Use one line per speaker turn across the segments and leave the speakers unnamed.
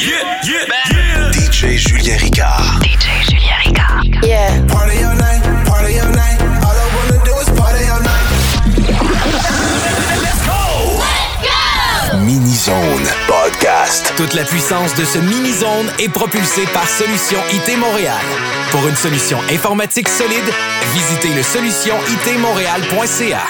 yeah, yeah. DJ Julien Ricard.
DJ Julien Ricard.
Yeah.
Party all night, party all night. All I wanna do is party all night.
Mini Zone Podcast.
Toute la puissance de ce mini-zone est propulsée par Solution IT Montréal. Pour une solution informatique solide, visitez le solutionitmontréal.ca.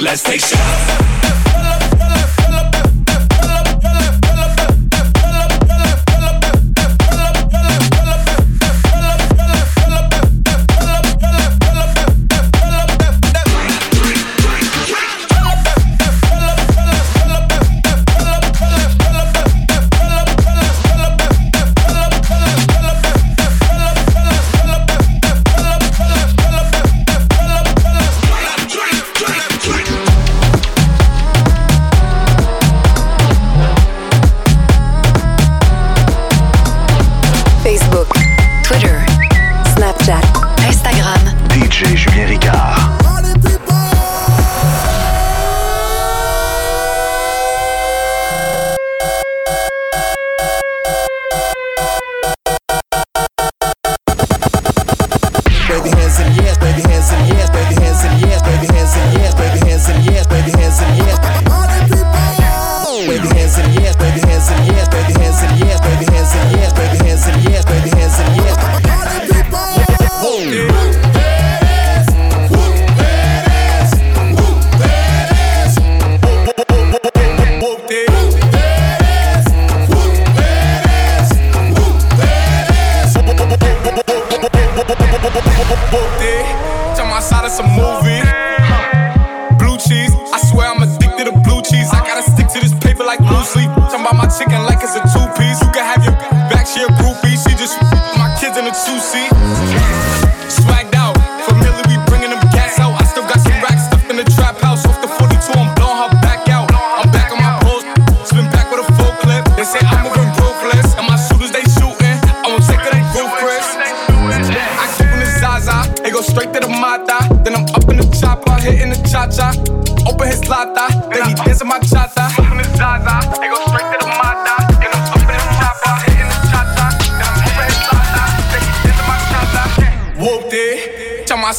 let's take shots.
Twitter, Snapchat, Instagram. DJ
Julien Ricard.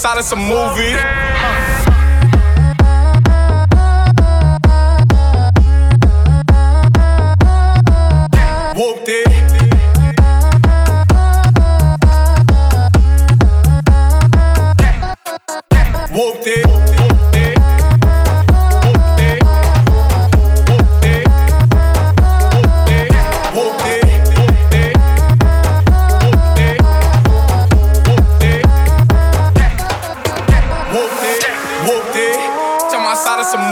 inside of some movie.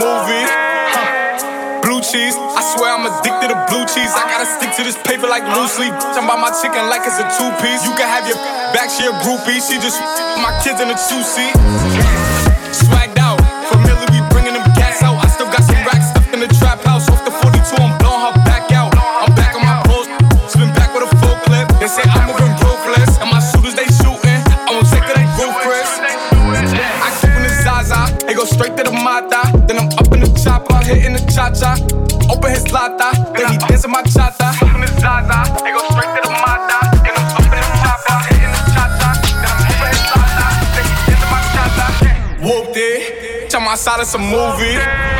Huh. Blue cheese, I swear I'm addicted to blue cheese. I gotta stick to this paper like loosely. I'm by my chicken like it's a two piece. You can have your back, she a groupie. She just my kids in a two seat. Up in the chopper, hitting the cha cha. Open his lata, then he dancing my cha cha. Up in the zaza, it goes straight to the mata. And I'm up in the chopper, hitting the cha cha. Open his dancing my cha cha. It, tell my side it's a movie.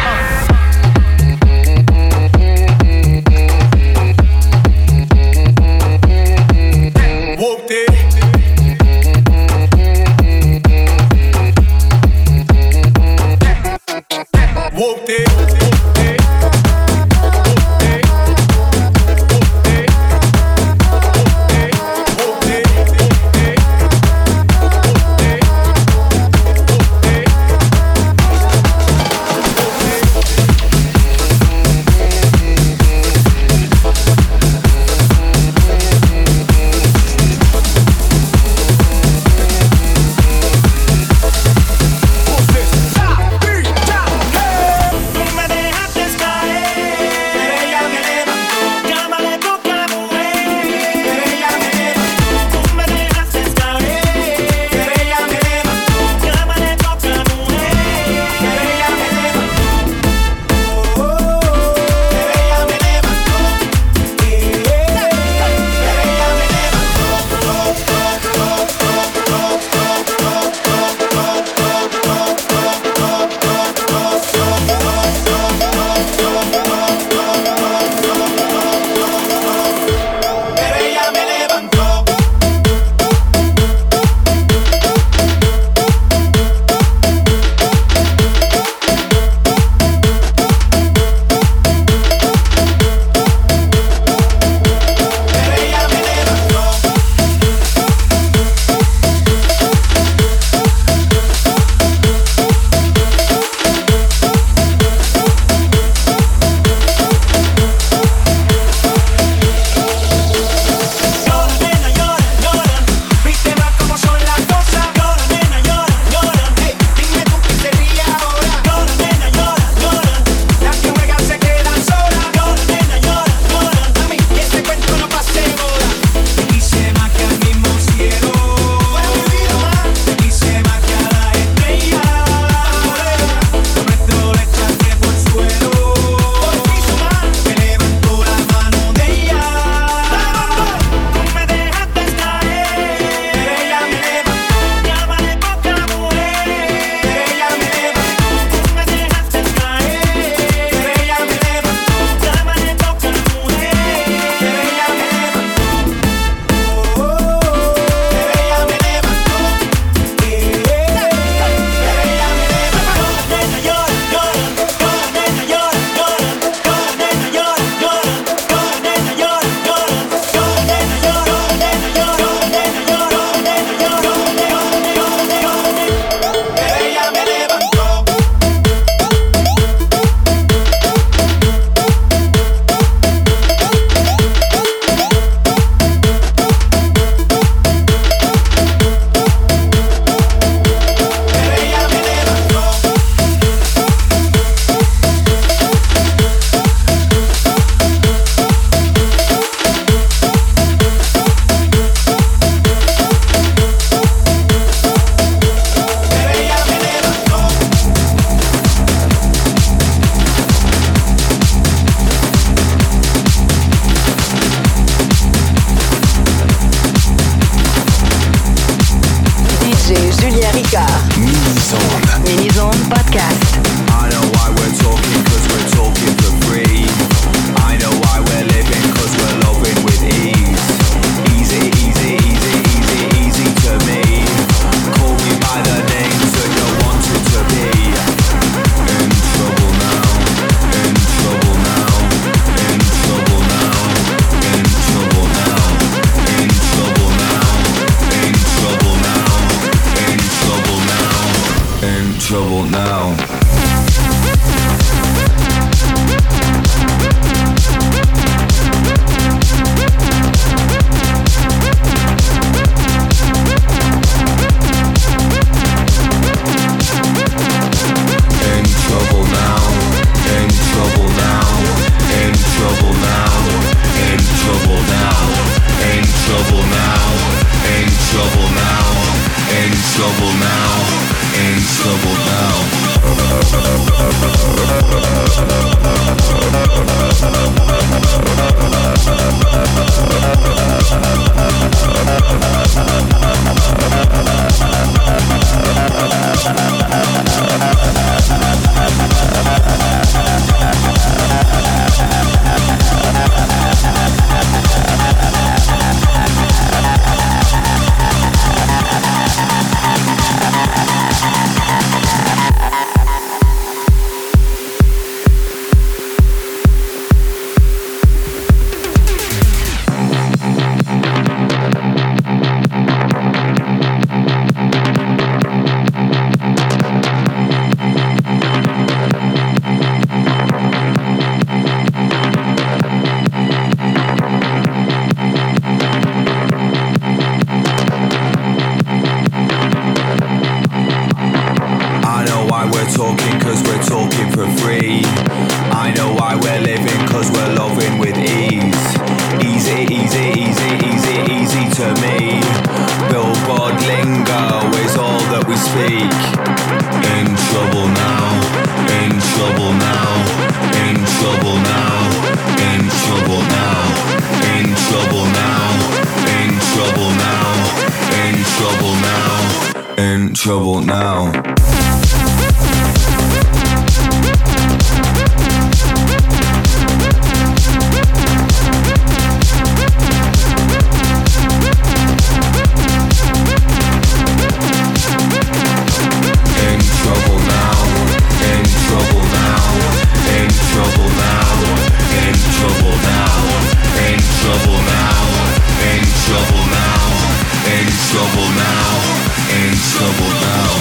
double down.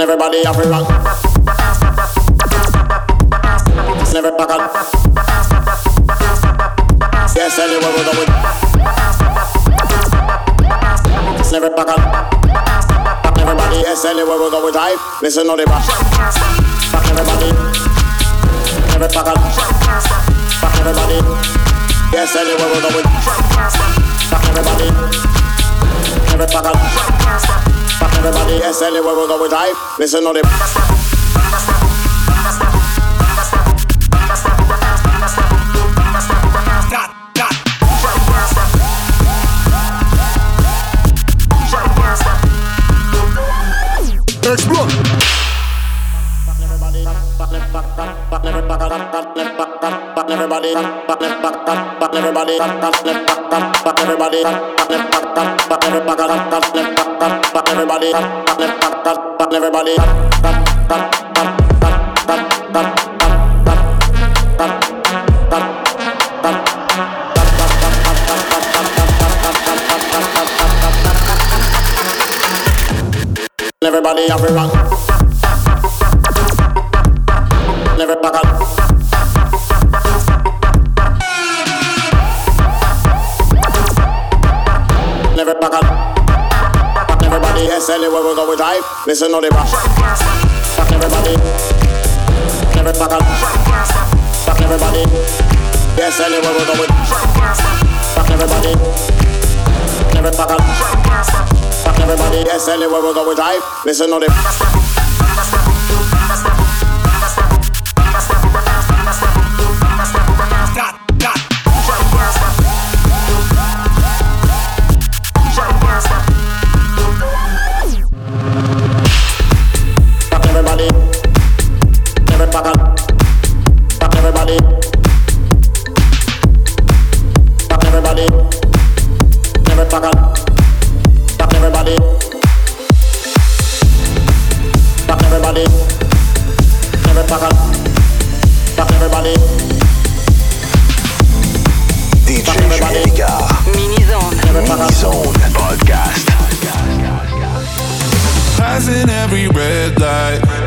Everybody have a rock. Never. Yes, anywhere we go. Never back. Everybody, yes, anywhere we go with hype. Listen to the rock. Fuck everybody. Never. Fuck everybody. Yes, anywhere we go with. Fuck everybody. Never back on. Everybody SLA where we go, we drive. Listen to the.
everybody,
everybody, everybody, everybody, everybody, everybody, everybody have a rock. Cause anywhere we go, we drive. Listen to the bass. Fuck everybody. Every fucker. Fuck everybody. Yes, anywhere we go, we Fuck everybody. Every fucker. Fuck everybody. Yes, anywhere we go, we drive. Listen to the every
red light.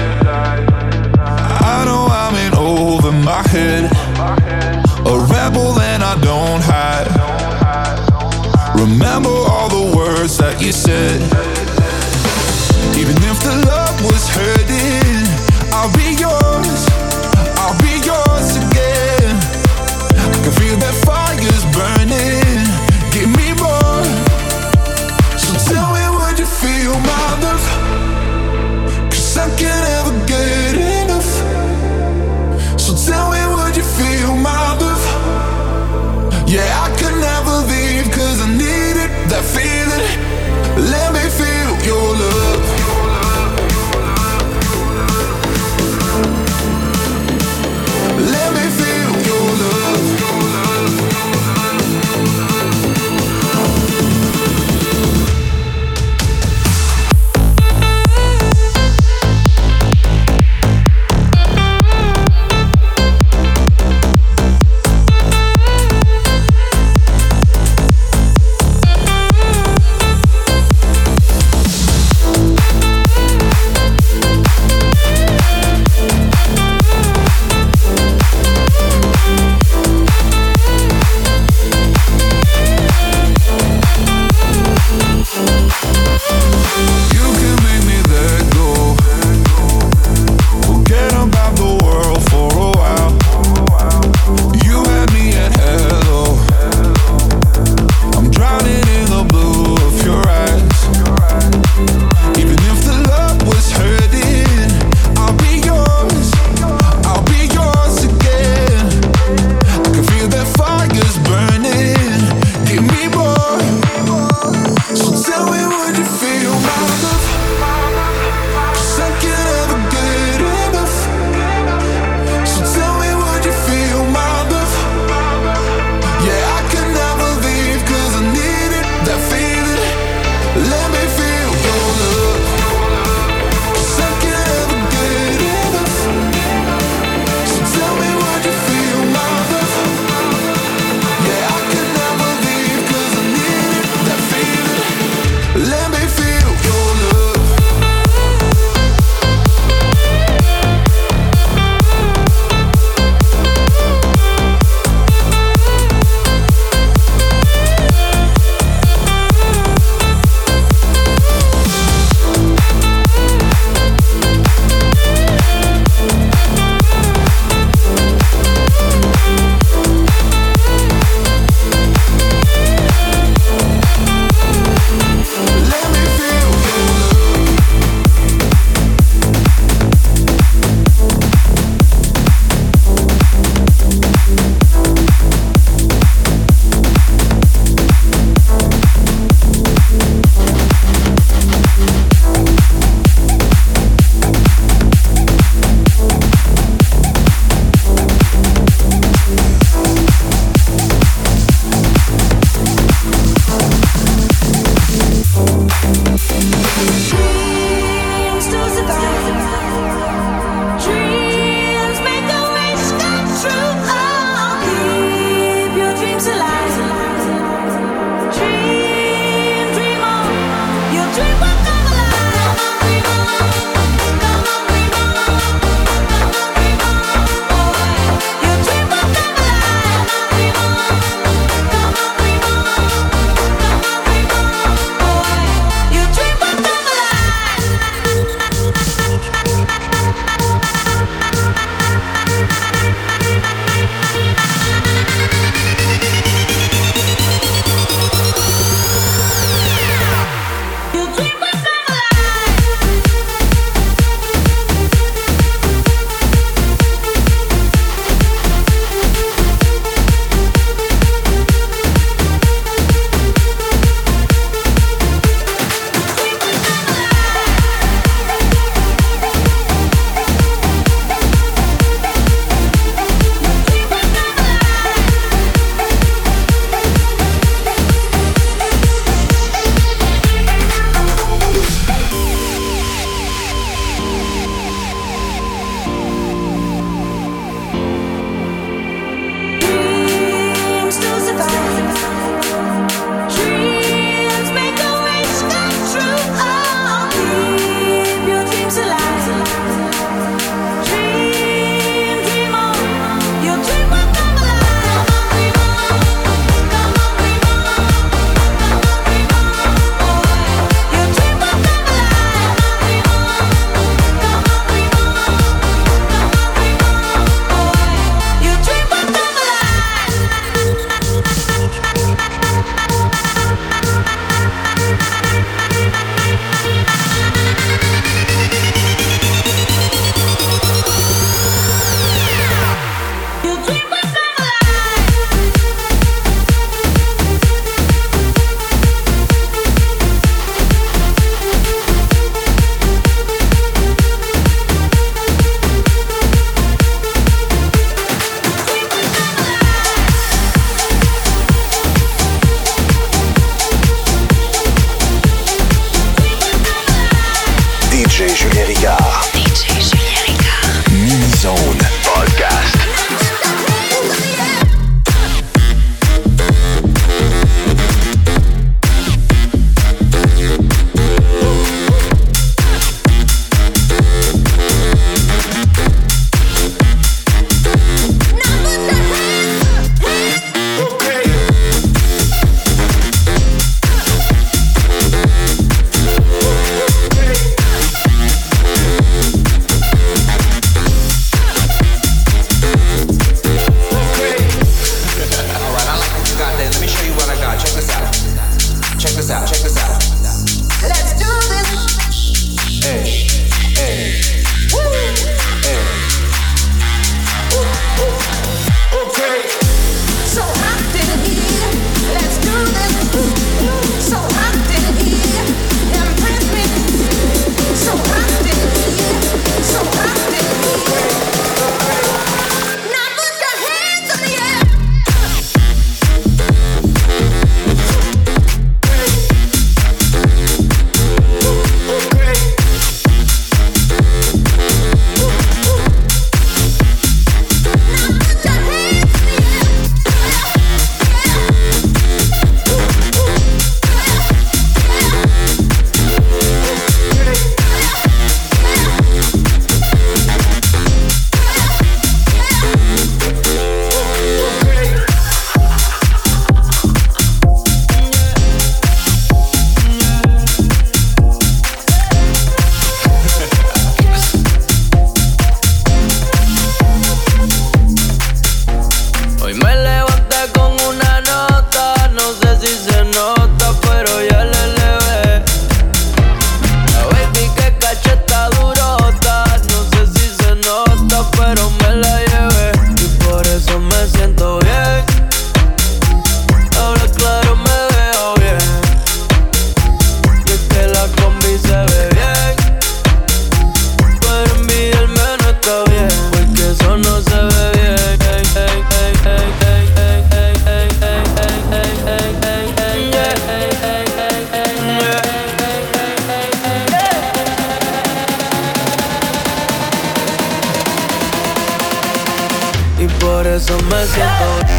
Me
siento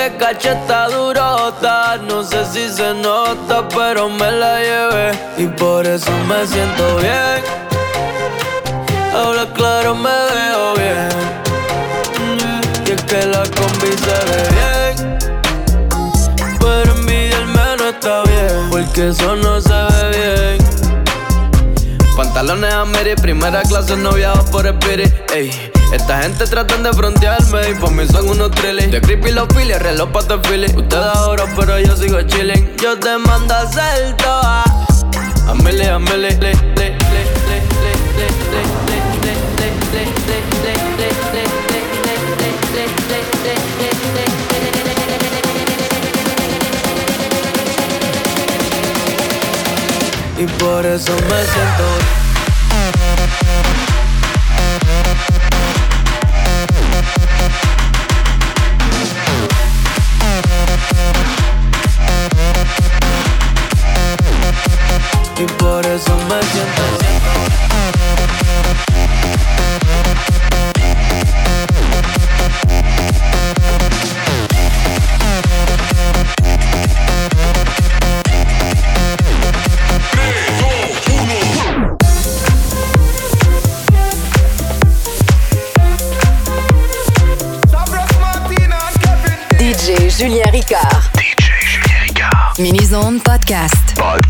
que cacheta durota, no sé si se nota, pero me la llevé y por eso me siento bien. Ahora claro me veo bien. Y es que la combi se ve bien. Pero envidiarme no está bien, porque eso no se ve bien. Pantalones a Mary, primera clase, no por Spirit. Ey, esta gente tratan de frontearme y por mí son unos trillis. De creepy los files, reloj pa' Ustedes ahora, pero yo sigo chilling. Yo te mando a hacer toa. Amele, amele, le, le, Y por eso me siento
Zone Podcast.
Podcast.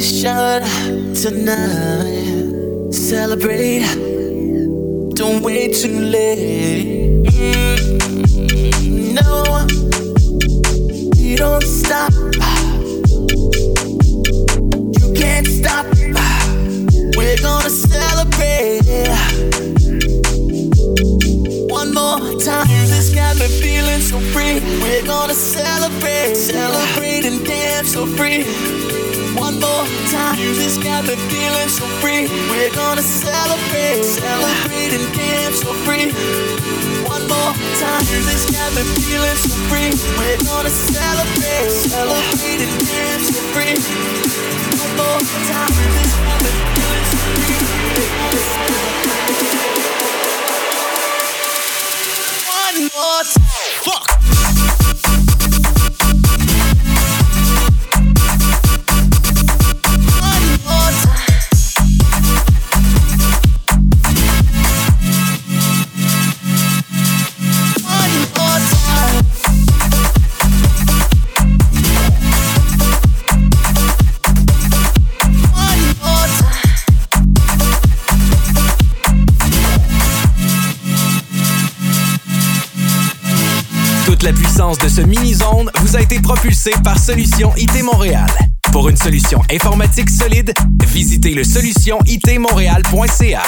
celebration tonight. Celebrate, don't wait too late.
propulsé par Solution IT Montréal. Pour une solution informatique solide, visitez le solutionitmontréal.ca.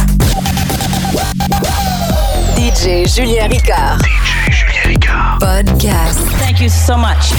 DJ Julien Ricard.
DJ Julien Ricard.
Podcast.
Thank you so much.